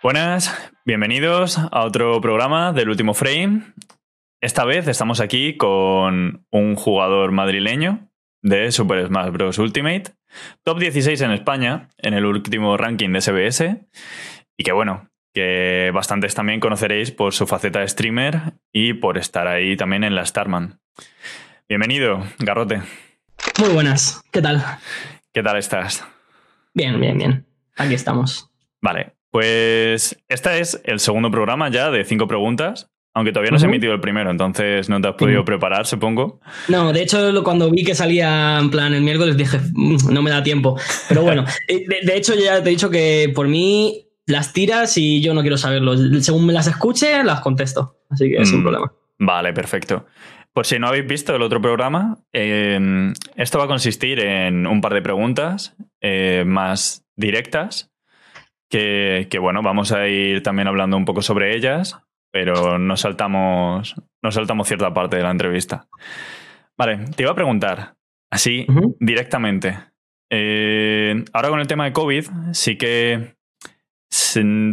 Buenas, bienvenidos a otro programa del último frame. Esta vez estamos aquí con un jugador madrileño de Super Smash Bros. Ultimate, top 16 en España en el último ranking de SBS y que bueno, que bastantes también conoceréis por su faceta de streamer y por estar ahí también en la Starman. Bienvenido, Garrote. Muy buenas, ¿qué tal? ¿Qué tal estás? Bien, bien, bien. Aquí estamos. Vale, pues este es el segundo programa ya de cinco preguntas. Aunque todavía no se ha emitido el primero, entonces no te has podido preparar, supongo. No, de hecho, cuando vi que salía en plan el miércoles dije, mm, no me da tiempo. Pero bueno, eh, de, hecho, ya te he dicho que por mí las tiras y yo no quiero saberlo. Según me las escuche, las contesto. Así que es un mm, problema. Vale, perfecto. Por si no habéis visto el otro programa, em, esto va a consistir en un par de preguntas eh, más directas que, bueno, vamos a ir también hablando un poco sobre ellas, pero no saltamos, no saltamos cierta parte de la entrevista. Vale, te iba a preguntar, así, directamente. Eh, ahora con el tema de COVID, sí que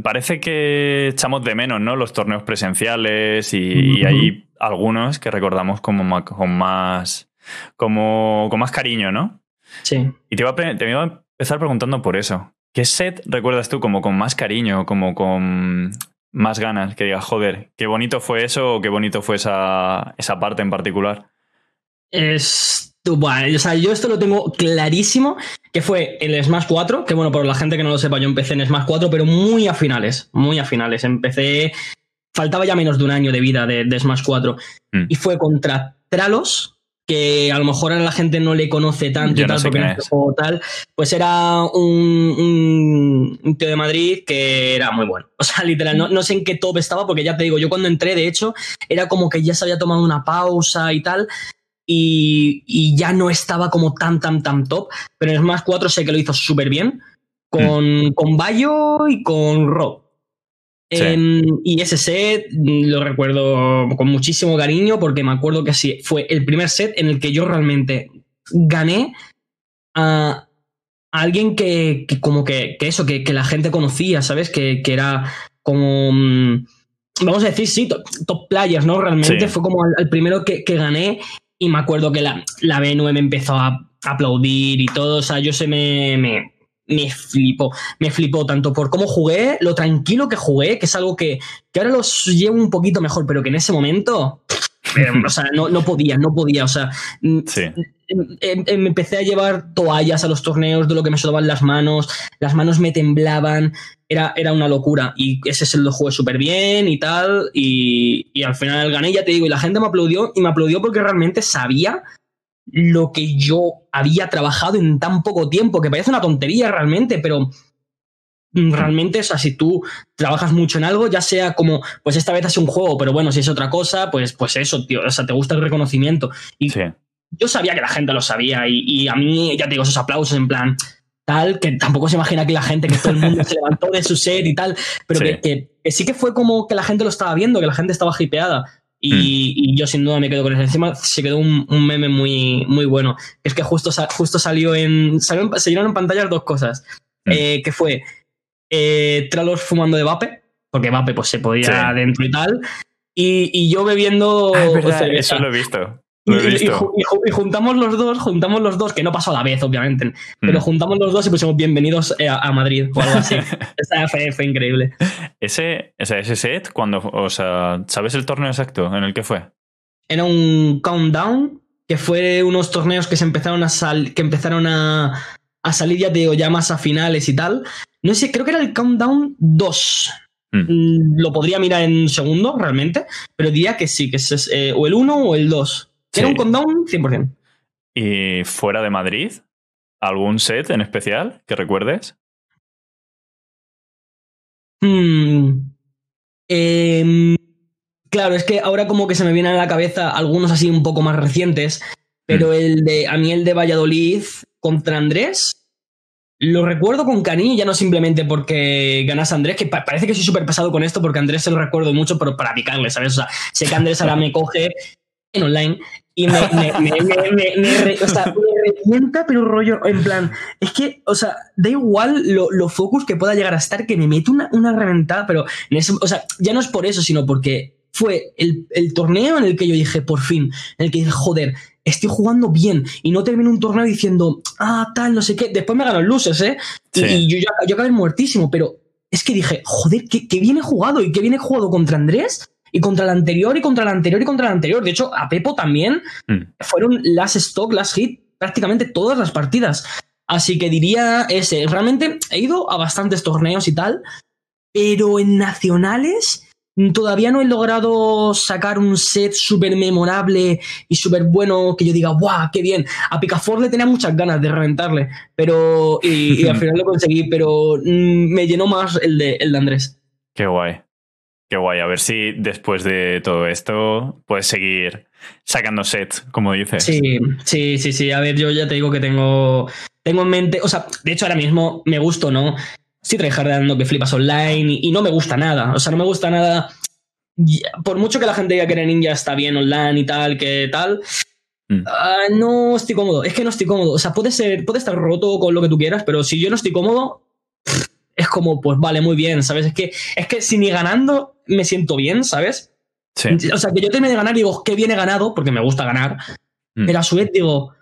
parece que echamos de menos, ¿no? Los torneos presenciales y, hay algunos que recordamos como con más, como, con más cariño, ¿no? Sí. Y te iba, te iba a empezar preguntando por eso. ¿Qué set recuerdas tú como con más cariño, como con más ganas? Que digas, joder, qué bonito fue eso o qué bonito fue esa, esa parte en particular. Es. Bueno, o sea, yo esto lo tengo clarísimo, que fue el Smash 4, que bueno, por la gente que no lo sepa, yo empecé en Smash 4, pero muy a finales, muy a finales. Empecé, faltaba ya menos de un año de vida de, Smash 4, mm. y fue contra Tralos, que a lo mejor a la gente no le conoce tanto y tal, porque no es tal, pues era un, un, tío de Madrid que era muy bueno. O sea, literal, no, no, sé en qué top estaba, porque ya te digo, yo cuando entré, de hecho, era como que ya se había tomado una pausa y tal, y, y ya no estaba como tan, tan, tan top, pero en Smash 4 sé que lo hizo súper bien, con, mm. con Bayo y con Rob. Em, y ese set mm, lo recuerdo con muchísimo cariño porque me acuerdo que sí, fue el primer set en el que yo realmente gané a, alguien que, como que, eso, que, la gente conocía, ¿sabes? Que, era como, mm, vamos a decir, sí, top, players, ¿no? Realmente fue como el, primero que, gané y me acuerdo que la, la B9 me empezó a aplaudir y todo, o sea, yo se me me flipó, me flipó tanto por cómo jugué, lo tranquilo que jugué, que es algo que, que ahora los llevo un poquito mejor, pero que en ese momento, o sea, no, no podía, no podía, o sea, mm, em, em, em, me empecé a llevar toallas a los torneos de lo que me sudaban las manos, las manos me temblaban, era, era una locura y ese se lo jugué súper bien y tal, y, y al final gané, ya te digo, y la gente me aplaudió y me aplaudió porque realmente sabía lo que yo había trabajado en tan poco tiempo, que parece una tontería realmente, pero realmente, o sea, si tú trabajas mucho en algo, ya sea como, pues esta vez hace un juego, pero bueno, si es otra cosa, pues, pues eso, tío, o sea, te gusta el reconocimiento. Y yo sabía que la gente lo sabía y, a mí, ya te digo, esos aplausos en plan, tal, que tampoco se imagina que la gente, que todo el mundo se levantó de su set y tal, pero que, sí que fue como que la gente lo estaba viendo, que la gente estaba hipeada. Hmm. Y, yo sin duda me quedo con eso. Encima se quedó un, meme muy, muy bueno. Es que justo, justo salió en. se dieron en pantalla dos cosas. Hmm. Eh, que fue eh, Tralos fumando de vape, porque vape pues se podía dentro y tal. Y, yo bebiendo. Ah, eso lo he visto. Y, juntamos los dos, juntamos los dos, que no pasó a la vez, obviamente, pero mm. juntamos los dos y pusimos bienvenidos eh, a, Madrid o algo así. Esa fue, fue, increíble. Ese, ese set, cuando, o sea, ¿sabes el torneo exacto en el que fue? Era un countdown, que fue unos torneos que se empezaron a que empezaron a, a salir, ya digo, ya más a finales y tal. No sé, creo que era el countdown 2. Mm. Mm, lo podría mirar en un segundo, realmente, pero diría que sí, que es eh, o el 1 o el 2. Era un condón 100%. ¿Y fuera de Madrid? ¿Algún set en especial que recuerdes? Hmm. Em, claro, es que ahora como que se me vienen a la cabeza algunos así un poco más recientes, pero hmm. el de a mí el de Valladolid contra Andrés lo recuerdo con cariño, ya no simplemente porque ganas Andrés, que parece que soy súper pesado con esto porque Andrés se lo recuerdo mucho, pero para picarle, ¿sabes? O sea, sé que Andrés ahora me coge en online y me, me, me, me, o sea, revienta, pero rollo, en plan, es que, o sea, da igual lo, focus que pueda llegar a estar, que me mete una, una reventada, pero, en ese, o sea, ya no es por eso, sino porque fue el, torneo en el que yo dije, por fin, en el que dije, joder, estoy jugando bien y no termino un torneo diciendo, ah, tal, no sé qué. Después me ganó el luces, ¿eh? Y, yo, ya, yo acabé muertísimo, pero es que dije, joder, qué, qué bien he jugado y qué bien he jugado contra Andrés y contra el anterior y contra el anterior y contra el anterior. De hecho, a Pepo también mm. fueron las stock, las hit, prácticamente todas las partidas. Así que diría ese. Realmente he ido a bastantes torneos y tal, pero en nacionales todavía no he logrado sacar un set súper memorable y súper bueno que yo diga, ¡guau, qué bien! A Picafort le tenía muchas ganas de reventarle, pero. Y, al final lo conseguí, pero mm, me llenó más el de, el de Andrés. Qué guay. Qué guay, a ver si después de todo esto puedes seguir sacando sets, como dices. Sí, sí, sí, sí. A ver, yo ya te digo que tengo, tengo en mente, o sea, de hecho ahora mismo me gusta, ¿no? Estoy tryhardando que flipas online y, no me gusta nada. O sea, no me gusta nada. Por mucho que la gente diga que Ninja está bien online y tal, que tal, mm. ah, no estoy cómodo. Es que no estoy cómodo. O sea, puede ser, puede estar roto con lo que tú quieras, pero si yo no estoy cómodo, es como, pues vale, muy bien, ¿sabes? Es que, es que si ni ganando me siento bien, ¿sabes? Sí. O sea, que yo termine de ganar y digo, qué bien he ganado, porque me gusta ganar. Mm. Pero a su vez digo,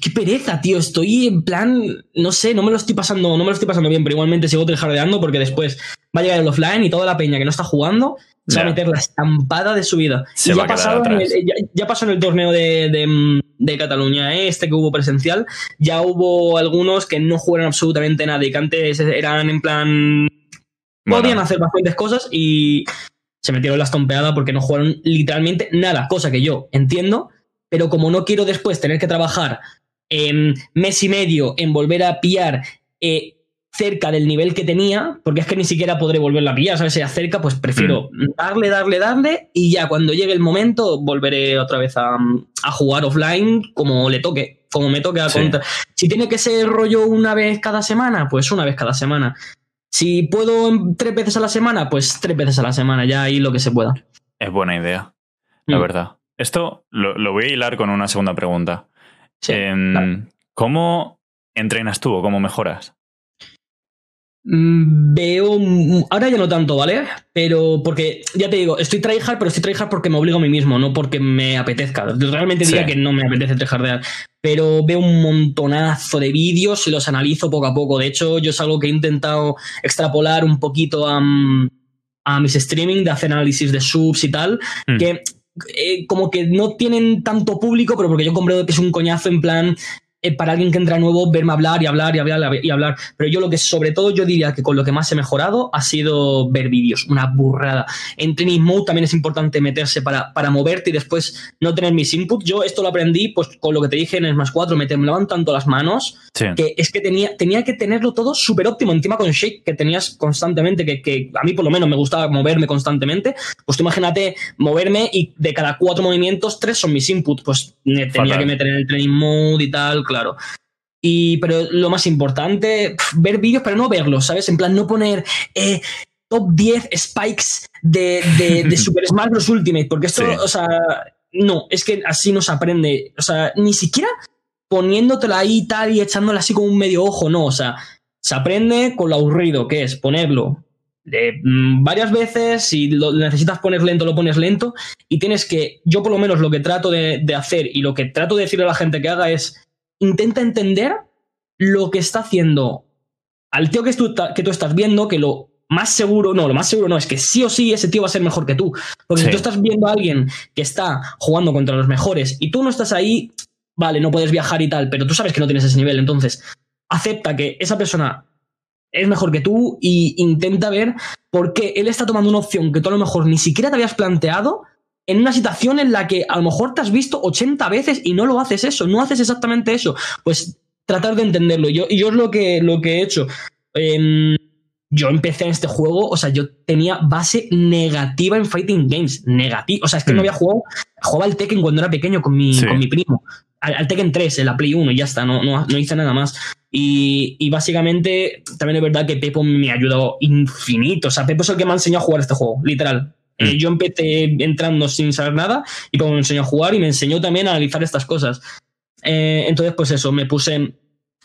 qué, pereza, tío. Estoy en plan, no sé, no me lo estoy pasando, no me lo estoy pasando bien, pero igualmente sigo trejardeando porque después va a llegar el offline y toda la peña que no está jugando se va a meter la estampada de su vida. y ya, pasado ya, pasó en el torneo de, de, Cataluña, ¿eh? este que hubo presencial, ya hubo algunos que no jugaron absolutamente nada y que antes eran en plan... Podían hacer bastantes cosas y se metieron la estompeada porque no jugaron literalmente nada, cosa que yo entiendo, pero como no quiero después tener que trabajar mes y medio en volver a pillar eh, cerca del nivel que tenía, porque es que ni siquiera podré volverla a pillar, ¿sabes? Si acerca, pues prefiero mm. darle, darle, darle y ya cuando llegue el momento volveré otra vez a, jugar offline como le toque, como me toque a contar. Si tiene que ser rollo una vez cada semana, pues una vez cada semana. Si puedo tres veces a la semana, pues tres veces a la semana, ya ahí lo que se pueda. Es buena idea, la mm. verdad. Esto lo, voy a hilar con una segunda pregunta. Em, ¿Cómo entrenas tú o cómo mejoras? Mm, veo. Ahora ya no tanto, ¿vale? Pero porque, ya te digo, estoy tryhard, pero estoy tryhard porque me obligo a mí mismo, no porque me apetezca. Realmente diría que no me apetece tryhardear. Pero veo un montonazo de vídeos y los analizo poco a poco. De hecho, yo es algo que he intentado extrapolar un poquito a, a mis streaming de hacer análisis de subs y tal. Mm. Que eh, como que no tienen tanto público, pero porque yo comprendo que es un coñazo en plan eh, para alguien que entra nuevo, verme hablar y hablar y hablar y hablar. Pero yo lo que sobre todo yo diría que con lo que más he mejorado ha sido ver vídeos, una burrada. En Training Mode también es importante meterse para, para moverte y después no tener mis inputs. Yo esto lo aprendí pues con lo que te dije en Smash 4, me temblaban tanto las manos que es que tenía, tenía que tenerlo todo súper óptimo. Encima con Shake, que tenías constantemente, que, que a mí por lo menos me gustaba moverme constantemente, pues tú imagínate moverme y de cada cuatro movimientos, tres son mis inputs. Pues tenía que meter en el Training Mode y tal claro. Y, pero lo más importante, ver vídeos, pero no verlos, ¿sabes? En plan, no poner eh, top 10 spikes de, de, Super Smash Bros. Ultimate, porque esto, o sea, no, es que así no se aprende. O sea, ni siquiera poniéndotela ahí tal y echándola así con un medio ojo, no, o sea, se aprende con lo aburrido, que es ponerlo de, mm, varias veces, si lo necesitas poner lento, lo pones lento, y tienes que, yo por lo menos lo que trato de, de hacer y lo que trato de decirle a la gente que haga es intenta entender lo que está haciendo al tío que tú, que tú estás viendo, que lo más seguro, no, lo más seguro no, es que sí o sí ese tío va a ser mejor que tú. Porque si tú estás viendo a alguien que está jugando contra los mejores y tú no estás ahí, vale, no puedes viajar y tal, pero tú sabes que no tienes ese nivel. Entonces, acepta que esa persona es mejor que tú y intenta ver por qué él está tomando una opción que tú a lo mejor ni siquiera te habías planteado en una situación en la que a lo mejor te has visto 80 veces y no lo haces eso, no haces exactamente eso. Pues tratar de entenderlo. Yo, yo es lo que, lo que he hecho. Em, yo empecé en este juego, o sea, yo tenía base negativa en Fighting Games. Negativa. O sea, es que no mm. había jugado. Jugaba al Tekken cuando era pequeño con mi, con mi primo. Al, Tekken 3, en la Play 1, y ya está, no, no, no hice nada más. Y, y, básicamente, también es verdad que Pepo me ha ayudado infinito. O sea, Pepo es el que me ha enseñado a jugar este juego, literal. Eh, mm. yo empecé entrando sin saber nada y como me enseñó a jugar y me enseñó también a analizar estas cosas. Eh, entonces, pues eso, me puse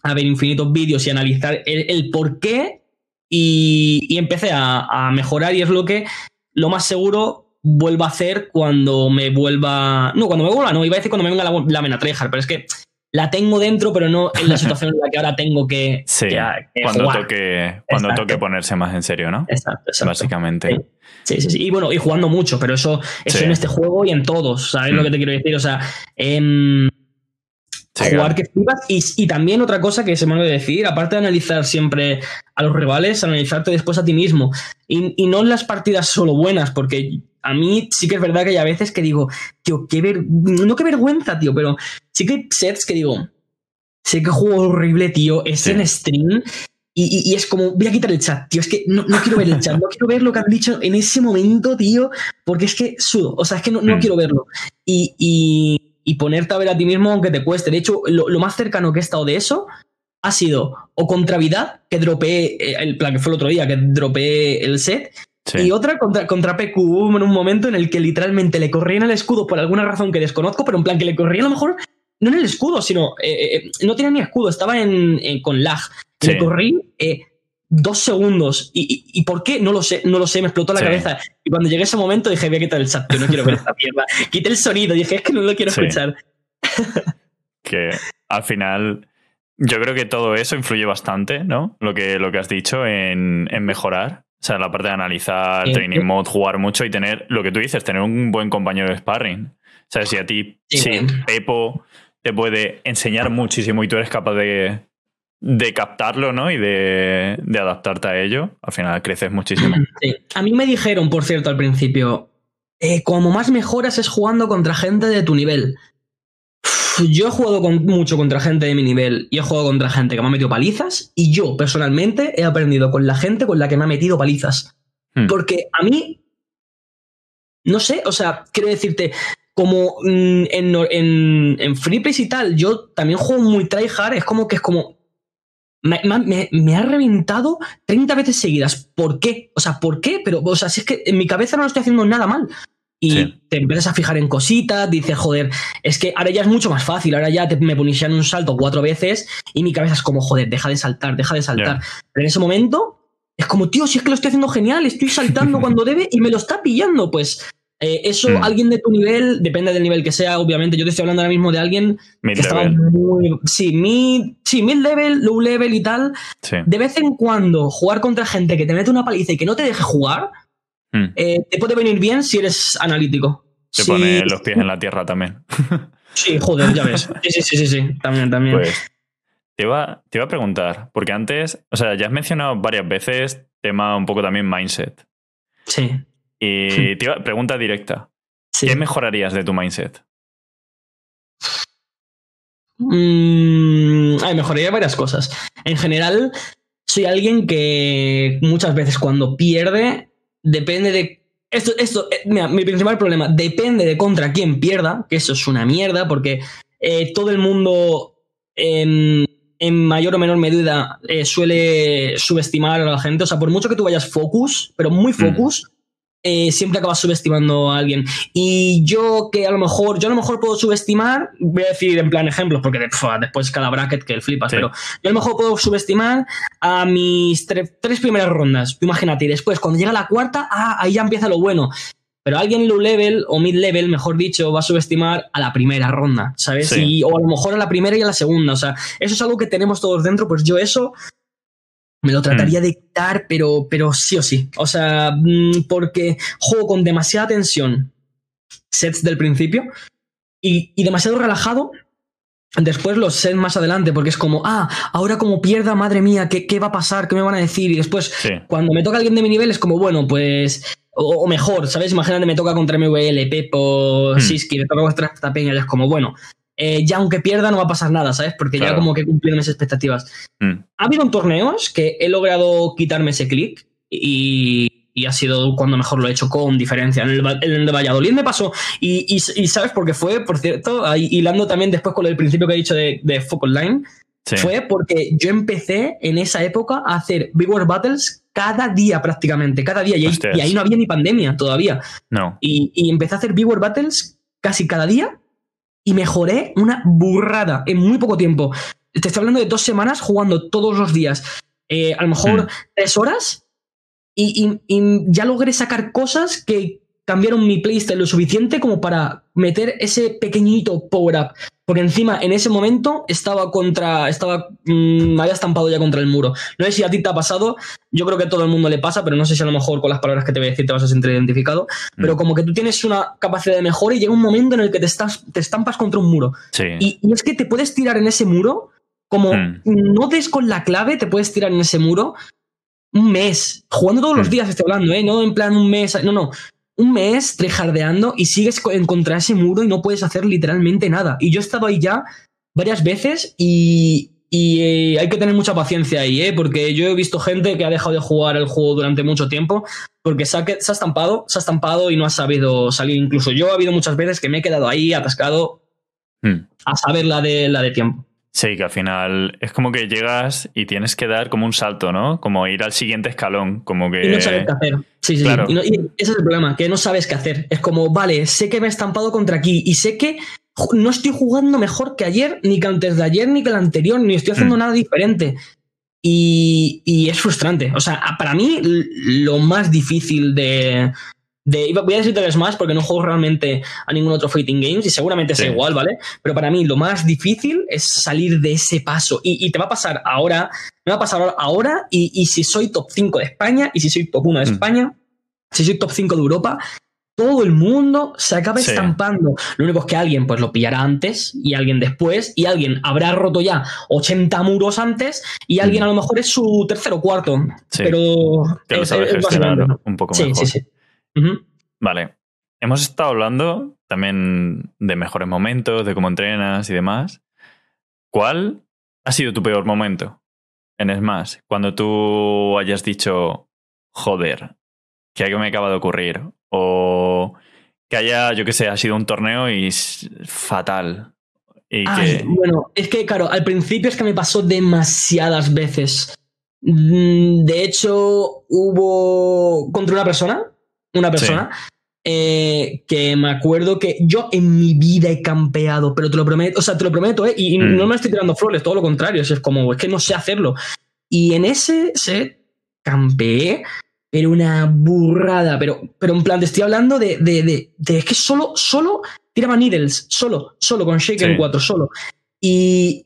a ver infinitos vídeos y analizar el, por qué y, empecé a, mejorar y es lo que lo más seguro vuelva a hacer cuando me vuelva... No, cuando me vuelva, no, iba a decir cuando me venga la, la Menatrejar, pero es que la tengo dentro, pero no en la situación en la que ahora tengo que. Sí, cuando, Toque, cuando toque ponerse más en serio, ¿no? Exacto, Básicamente. Sí, sí, sí. Y bueno, y jugando mucho, pero eso, eso en este juego y en todos, ¿sabes lo mm. que te quiero decir? O sea, em, jugar que flipas. Y, también otra cosa que se me olvidó decir, aparte de analizar siempre a los rivales, analizarte después a ti mismo. Y, y no las partidas solo buenas, porque a mí sí que es verdad que hay a veces que digo, tío, qué ver... no qué vergüenza, tío, pero sí que hay sets que digo, sé que juego horrible, tío, es en stream y, es como, voy a quitar el chat, tío, es que no, quiero ver el chat, no quiero ver lo que han dicho en ese momento, tío, porque es que sudo, o sea, es que no, mm. quiero verlo. Y, ponerte a ver a ti mismo aunque te cueste. De hecho, lo, más cercano que he estado de eso ha sido o contra Vida, que dropeé, eh, el plan que fue el otro día, que dropeé el set, y otra contra, contra PQ en un momento en el que literalmente le corrían el escudo por alguna razón que desconozco, pero en plan que le corría a lo mejor, no en el escudo, sino eh, eh, no tenía ni escudo, estaba en, con lag. Le corrí eh, dos segundos. Y, por qué? No lo sé, no lo sé, me explotó la cabeza. Y cuando llegué a ese momento dije, voy a quitar el chat, yo no quiero ver esta mierda. Quité el sonido, dije, es que no lo quiero escuchar. que al final. Yo creo que todo eso influye bastante, ¿no? Lo que, lo que has dicho en, en mejorar. O sea, la parte de analizar, training mode, jugar mucho y tener, lo que tú dices, tener un buen compañero de sparring. O sea, si a ti, si Pepo te puede enseñar muchísimo y tú eres capaz de, captarlo, ¿no? Y de, adaptarte a ello, al final creces muchísimo. Sí. A mí me dijeron, por cierto, al principio, eh, como más mejoras es jugando contra gente de tu nivel yo he jugado mucho contra gente de mi nivel y he jugado contra gente que me ha metido palizas y yo personalmente he aprendido con la gente con la que me ha metido palizas. Hmm. Porque a mí, no sé, o sea, quiero decirte, como mm, en, en, en y tal, yo también juego muy tryhard, es como que es como... Me, me, ha reventado 30 veces seguidas. ¿Por qué? O sea, ¿por qué? Pero, o sea, si es que en mi cabeza no lo estoy haciendo nada mal y te empiezas a fijar en cositas, dices, joder, es que ahora ya es mucho más fácil, ahora ya te, me en un salto cuatro veces y mi cabeza es como, joder, deja de saltar, deja de saltar. Pero en ese momento es como, tío, si es que lo estoy haciendo genial, estoy saltando cuando debe y me lo está pillando, pues eh, eso, mm. alguien de tu nivel, depende del nivel que sea, obviamente. Yo te estoy hablando ahora mismo de alguien que estaba muy. Sí, mid, sí, mid level, low level y tal. De vez en cuando, jugar contra gente que te mete una paliza y que no te deje jugar, Hmm. Eh, te puede venir bien si eres analítico. Te pone los pies en la tierra también. sí, joder, ya ves. Sí, sí, sí, sí, también, también. Pues, te iba, te iba a preguntar, porque antes, o sea, ya has mencionado varias veces tema un poco también mindset. Sí. Y te iba, pregunta directa. ¿Qué mejorarías de tu mindset? Mm, mejoraría varias cosas. En general, soy alguien que muchas veces cuando pierde depende de... Esto, esto, eh, mira, mi principal problema, depende de contra quién pierda, que eso es una mierda, porque eh, todo el mundo en, mayor o menor medida eh, suele subestimar a la gente. O sea, por mucho que tú vayas focus, pero muy mm. Eh, siempre acabas subestimando a alguien. Y yo que a lo mejor, yo a lo mejor puedo subestimar, voy a decir en plan ejemplos, porque después cada bracket que el flipas, pero yo a lo mejor puedo subestimar a mis tres primeras rondas, imagínate, y después cuando llega la cuarta, ah, ahí ya empieza lo bueno. Pero alguien low level o mid level, mejor dicho, va a subestimar a la primera ronda, ¿sabes? o a lo mejor a la primera y a la segunda. O sea, eso es algo que tenemos todos dentro, pues yo eso me lo trataría mm. de quitar, pero, pero sí o sí. O sea, mm, porque juego con demasiada tensión sets del principio y, demasiado relajado después los sets más adelante, porque es como, ah, ahora como pierda, madre mía, ¿qué, qué va a pasar? ¿Qué me van a decir? Y después, cuando me toca alguien de mi nivel, es como, bueno, pues. O, mejor, ¿sabes? Imagínate, me toca contra MVL, Pepo, mm. Siski, me toca contra esta peña, y es como, bueno, eh, ya aunque pierda no va a pasar nada, ¿sabes? Porque ya como que cumplieron mis expectativas. Mm. Ha habido torneos que he logrado quitarme ese clic y, ha sido cuando mejor lo he hecho con diferencia. En el, de Valladolid me pasó y, ¿sabes por qué fue? Por cierto, ahí, hilando también después con el principio que he dicho de, de Focal Line, fue porque yo empecé en esa época a hacer Big War Battles cada día prácticamente, cada día. Y ahí, no había ni pandemia todavía. No. Y, y empecé a hacer Big War Battles casi cada día y mejoré una burrada en muy poco tiempo. Te estoy hablando de dos semanas jugando todos los días. Eh, a lo mejor Mm. tres horas y, y- y ya logré sacar cosas que cambiaron mi playstyle lo suficiente como para meter ese pequeñito power-up. Porque encima, en ese momento, estaba contra. Estaba. mm, me había estampado ya contra el muro. No sé si a ti te ha pasado. Yo creo que a todo el mundo le pasa, pero no sé si a lo mejor con las palabras que te voy a decir te vas a sentir identificado. Pero Mm. como que tú tienes una capacidad de mejora y llega un momento en el que te, estás, te estampas contra un muro. Sí. Y, y es que te puedes tirar en ese muro, como Mm. no des con la clave, te puedes tirar en ese muro un mes, jugando todos los Mm. días, estoy hablando, ¿eh? No en plan un mes, no, no. Un mes trejardeando y sigues en contra ese muro y no puedes hacer literalmente nada. Y yo he estado ahí ya varias veces y, y, eh, hay que tener mucha paciencia ahí, ¿eh? Porque yo he visto gente que ha dejado de jugar el juego durante mucho tiempo porque se ha, se ha estampado, se ha estampado y no ha sabido salir. Incluso yo ha habido muchas veces que me he quedado ahí atascado Mm. a saber la de, la de tiempo. Sí, que al final es como que llegas y tienes que dar como un salto, ¿no? Como ir al siguiente escalón, como que... Y no sabes qué hacer. Sí, sí, claro. sí. Y, no- y ese es el problema, que no sabes qué hacer. Es como, vale, sé que me he estampado contra aquí y sé que no estoy jugando mejor que ayer, ni que antes de ayer, ni que el anterior, ni estoy haciendo Mm. nada diferente. Y, y es frustrante. O sea, para mí lo más difícil de... de voy a decir del Smash porque no juego realmente a ningún otro Fighting Games y seguramente Sí. sea igual, ¿vale? Pero para mí lo más difícil es salir de ese paso. Y, y te va a pasar ahora, me va a pasar ahora, y, y si soy top 5 de España y si soy top 1 de Mm. España, si soy top 5 de Europa, todo el mundo se acaba Sí. estampando. Lo único es que alguien pues lo pillará antes y alguien después y alguien habrá roto ya 80 muros antes y alguien Mm. a lo mejor es su tercero o cuarto. Sí, Pero que lo es- gestionar un poco Sí, mejor. sí, Vale. Hemos estado hablando también de mejores momentos, de cómo entrenas y demás. ¿Cuál ha sido tu peor momento en Smash? Cuando tú hayas dicho, joder, que algo me acaba de ocurrir. O que haya, yo que sé, ha sido un torneo y es fatal. Y Ay, que. bueno, es que claro, al principio es que me pasó demasiadas veces. Mm, De hecho, hubo contra una persona, una persona, eh, que me acuerdo que yo en mi vida he campeado, pero te lo prometo, o sea, te lo prometo, ¿eh? Y, y Mm. no me estoy tirando flores, todo lo contrario, es como, es que no sé hacerlo. Y en ese set campeé, pero una burrada, pero, pero en plan, te estoy hablando de, de, de, de- es que solo, solo tiraba needles, solo, solo con Shaken Sí. 4, solo. Y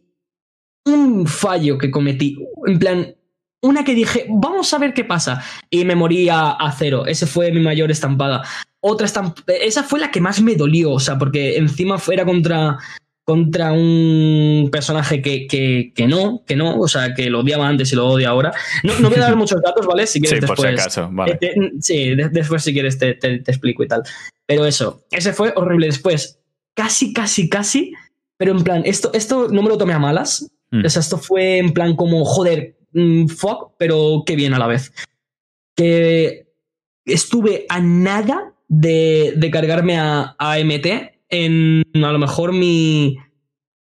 un fallo que cometí, en plan, una que dije, vamos a ver qué pasa, y me morí a, a cero. Ese fue mi mayor estampada. Otra estamp- esa fue la que más me dolió, o sea, porque encima era contra, contra un personaje que, que, que no, que no, o sea, que lo odiaba antes y lo odia ahora. No, no voy a dar muchos datos, ¿vale? Si Sí, quieres por si después. acaso. Vale. Eh, sí, de- después si quieres te, te- te explico y tal. Pero eso, ese fue horrible. Después, casi, casi, casi, pero en plan, esto, esto no me lo tomé a malas. Mm. O sea, esto fue en plan como, joder, mm, fuck, pero qué bien a la vez. Que estuve a nada de, de cargarme a, a MT en a lo mejor mi,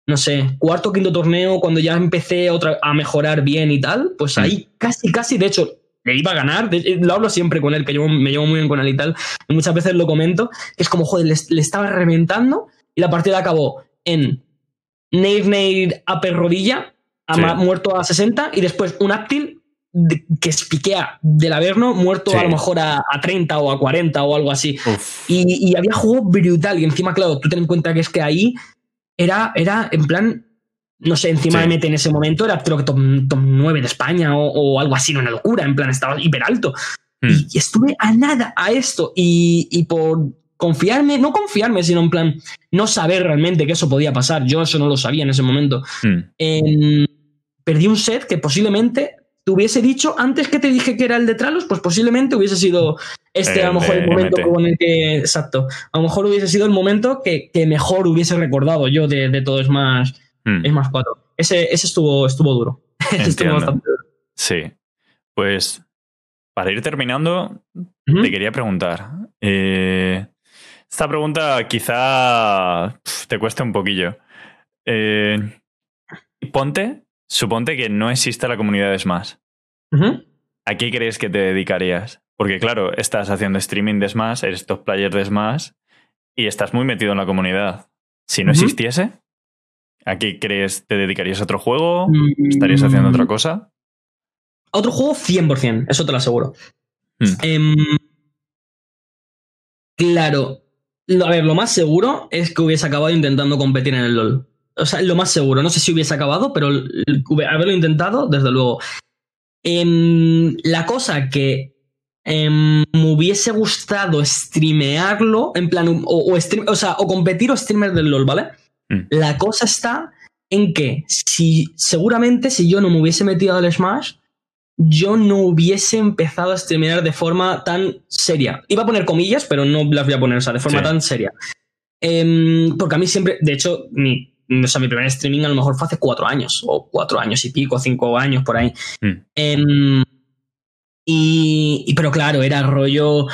no sé, cuarto o quinto torneo, cuando ya empecé otra, a mejorar bien y tal, pues Mm. ahí casi, casi, de hecho, le iba a ganar. de- lo hablo siempre con él, que yo me llevo muy bien con él y tal. Y muchas veces lo comento, que es como, joder, le, le estaba reventando y la partida acabó en Nair Nair upper rodilla, a Sí. muerto a 60, y después un Aptil de- que espiquea del Averno, muerto Sí. a lo mejor a, a 30 o a 40 o algo así. Y, y había juego brutal. Y encima, claro, tú ten en cuenta que es que ahí era, era en plan. No sé, encima Sí. de MT en ese momento era creo que top, top 9 de España o, o algo así, no una locura. En plan, estaba hiper alto. Mm. Y, y estuve a nada a esto. Y, y por confiarme, no confiarme, sino en plan, no saber realmente que eso podía pasar. Yo eso no lo sabía en ese momento. Mm. Perdí un set que posiblemente te hubiese dicho antes que te dije que era el de Tralos, pues posiblemente hubiese sido este a lo mejor el momento MT. con el que. Exacto. A lo mejor hubiese sido el momento que, que mejor hubiese recordado yo de, de todo es más, Mm. es más 4. Ese, ese estuvo, estuvo duro. Ese estuvo bastante duro. Sí. Pues para ir terminando, te quería preguntar. eh, esta pregunta quizá pf, te cueste un poquillo. Eh, ponte, suponte que no existe la comunidad de Smash. ¿A qué crees que te dedicarías? Porque claro, estás haciendo streaming de Smash, eres top player de Smash y estás muy metido en la comunidad. Si no existiese, ¿a qué crees? ¿Te dedicarías a otro juego? Mm. ¿Estarías haciendo otra cosa? Otro juego 100%, eso te lo aseguro. Hmm. Em, claro, lo- a ver, lo más seguro es que hubiese acabado intentando competir en el LoL. O sea, lo más seguro, no sé si hubiese acabado, pero haberlo intentado, desde luego. Em, la cosa que em, me hubiese gustado streamearlo, en plan, o, o stream- o sea, o competir o streamer del LoL, ¿vale? Mm. La cosa está en que si seguramente si yo no me hubiese metido al Smash, yo no hubiese empezado a streamear de forma tan seria. Iba a poner comillas, pero no las voy a poner, o sea, de forma Sí. tan seria. Em, porque a mí siempre, de hecho, mi, o sea, mi primer streaming a lo mejor fue hace cuatro años, o cuatro años y pico, cinco años por ahí. Mm. Em, y, y- pero claro, era rollo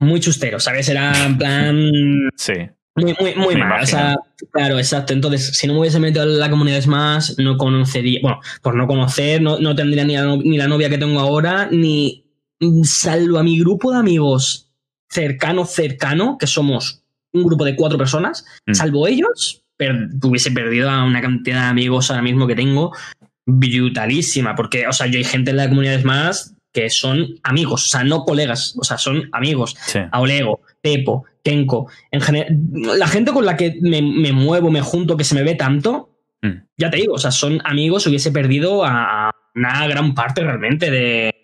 muy chustero, ¿sabes? Era en plan Sí. muy, muy, muy mal. O sea, claro, exacto. Entonces, si no me hubiese metido en la comunidad Smash, no conocería. Bueno, por no conocer, no, no tendría ni la, no- ni la novia que tengo ahora, ni. Salvo a mi grupo de amigos cercano, cercano, que somos un grupo de cuatro personas, Mm. salvo ellos, per- hubiese perdido a una cantidad de amigos ahora mismo que tengo brutalísima. Porque, o sea, yo hay gente en la comunidad Smash que son amigos, o sea, no colegas, o sea, son amigos. Sí. Aulego, Pepo, Kenko, en general, la gente con la que me, me muevo, me junto, que se me ve tanto, Mm. ya te digo, o sea, son amigos, hubiese perdido a una gran parte realmente de,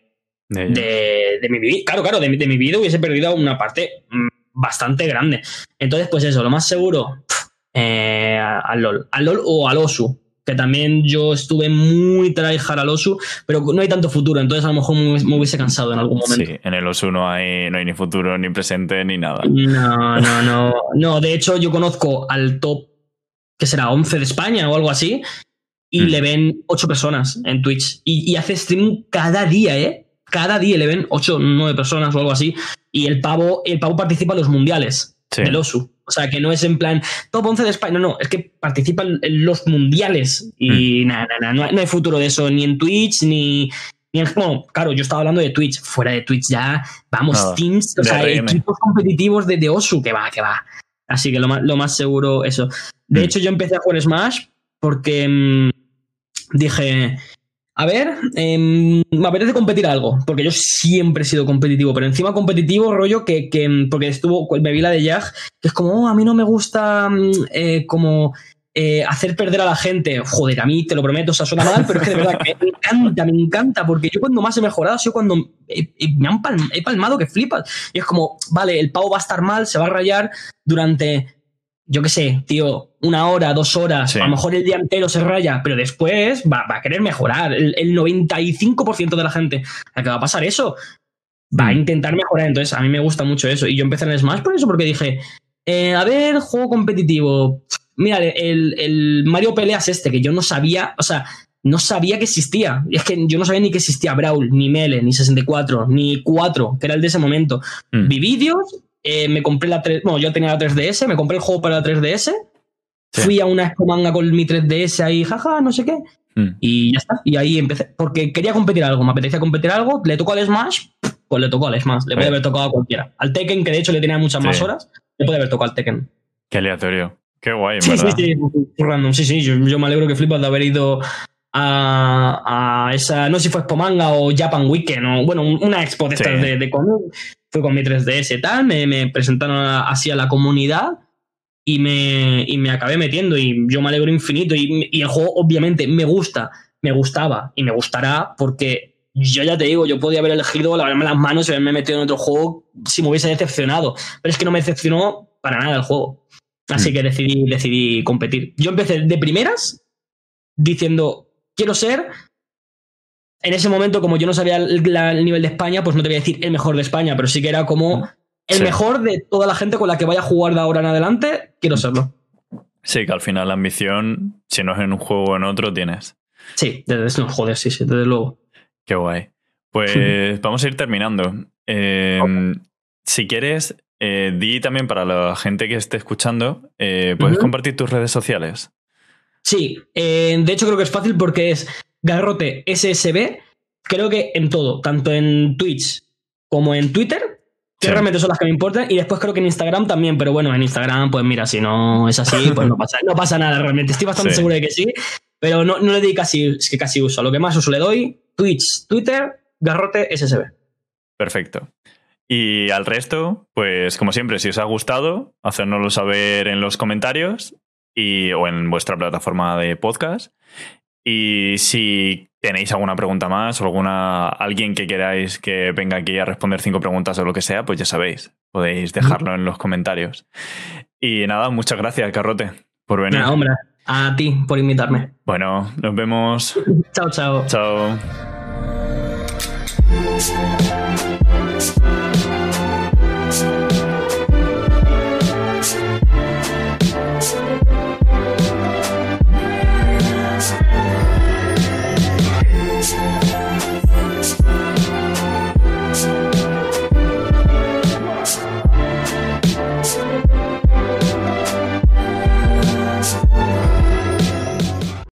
De- de, de mi vida. Claro, claro, de, mi- de mi vida hubiese perdido una parte mm, bastante grande. Entonces, pues eso, lo más seguro, eh, al LOL. Al LOL o al OSU. Que también yo estuve muy tryhard al OSU, pero no hay tanto futuro, entonces a lo mejor me, hubiese cansado en algún momento. Sí, en el OSU no hay, no hay ni futuro, ni presente, ni nada. No, no, no. No, de hecho, yo conozco al top, que será 11 de España o algo así, y Mm. le ven 8 personas en Twitch. Y, y hace stream cada día, ¿eh? Cada día le ven 8 o 9 personas o algo así. Y el pavo, el pavo participa en los mundiales Sí. del OSU. O sea, que no es en plan top 11 de España. No, no, es que participa en en los mundiales. Mm. Y nada, nada, no, hay- no hay futuro de eso, ni en Twitch, ni. ni en- bueno, claro, yo estaba hablando de Twitch. Fuera de Twitch ya, vamos, teams, o sea, RM. equipos competitivos de, de Osu, que va, que va. Así que lo más, lo más seguro, eso. De Mm. hecho, yo empecé a jugar Smash porque mm, dije, a ver, em, me apetece competir algo, porque yo siempre he sido competitivo, pero encima competitivo, rollo que, que mm, porque estuvo, me vi la de Jag, que es como, "Oh, a mí no me gusta mm, eh, como eh, hacer perder a la gente. Joder, a mí te lo prometo, o sea, suena mal, pero es que de verdad que me encanta, me encanta, porque yo cuando más he mejorado sido cuando me han palm- he palmado que flipas. Y es como, vale, el pavo va a estar mal, se va a rayar durante, yo qué sé, tío, una hora, dos horas, Sí. a lo mejor el día entero se raya, pero después va, va a querer mejorar. El, el 95% de la gente a que va a pasar eso va a Mm. intentar mejorar. Entonces, a mí me gusta mucho eso. Y yo empecé en el Smash por eso, porque dije, eh, a ver, juego competitivo. Mira, el, el Mario Peleas este, que yo no sabía, o sea, no sabía que existía. Y es que yo no sabía ni que existía Brawl, ni Mele, ni 64, ni 4, que era el de ese momento. Mm. Vi vídeos, eh, me compré la 3, bueno, yo tenía la 3DS, me compré el juego para la 3DS, Sí. fui a una expo manga con mi 3DS ahí, jaja, no sé qué, Mm. y ya está. Y ahí empecé, porque quería competir algo, me apetecía competir algo, le tocó al Smash, pues le tocó al Smash, le puede haber tocado a cualquiera. Al Tekken, que de hecho le tenía muchas más horas, le puede haber tocado al Tekken. Qué aleatorio. Qué guay, en Sí, sí, verdad. sí, sí, random. Sí, sí, yo, yo me alegro que flipas de haber ido a, a esa, no sé si fue Expo Manga o Japan Weekend, o bueno, un- una expo de Sí. estas de, de cómic. Fui con mi 3DS y tal, me, me presentaron así a la comunidad y me, y me acabé metiendo y yo me alegro infinito y, y el juego obviamente me gusta, me gustaba y me gustará porque yo ya te digo, yo podía haber elegido lavarme las manos y haberme metido en otro juego si me hubiese decepcionado, pero es que no me decepcionó para nada el juego. Así Mm. que decidí, decidí competir. Yo empecé de primeras diciendo, quiero ser... En ese momento, como yo no sabía el, la- el nivel de España, pues no te voy a decir el mejor de España, pero sí que era como el Sí. mejor de toda la gente con la que vaya a jugar de ahora en adelante, quiero serlo. Sí, que al final la ambición, si no es en un juego o en otro, tienes. Sí, desde, no, joder, sí, sí, desde luego. Qué guay. Pues vamos a ir terminando. Eh, Si quieres, eh, di también para la gente que esté escuchando, eh, ¿puedes compartir tus redes sociales? Sí, eh, de hecho creo que es fácil porque es Garrote SSB, creo que en todo, tanto en Twitch como en Twitter, que realmente son las que me importan. Y después creo que en Instagram también, pero bueno, en Instagram, pues mira, si no es así, pues no pasa, no pasa nada realmente. Estoy bastante seguro de que sí, pero no, no le doy casi, es que casi uso. Lo que más uso le doy, Twitch, Twitter, Garrote, SSB. Perfecto. Y al resto, pues como siempre, si os ha gustado, hacérnoslo saber en los comentarios y, o en vuestra plataforma de podcast. Y si tenéis alguna pregunta más o alguna alguien que queráis que venga aquí a responder cinco preguntas o lo que sea, pues ya sabéis, podéis dejarlo en los comentarios. Y nada, muchas gracias, Carrote, por venir. Nada, hombre, a ti por invitarme. Bueno, nos vemos. chao, chao. Chao. Thank you.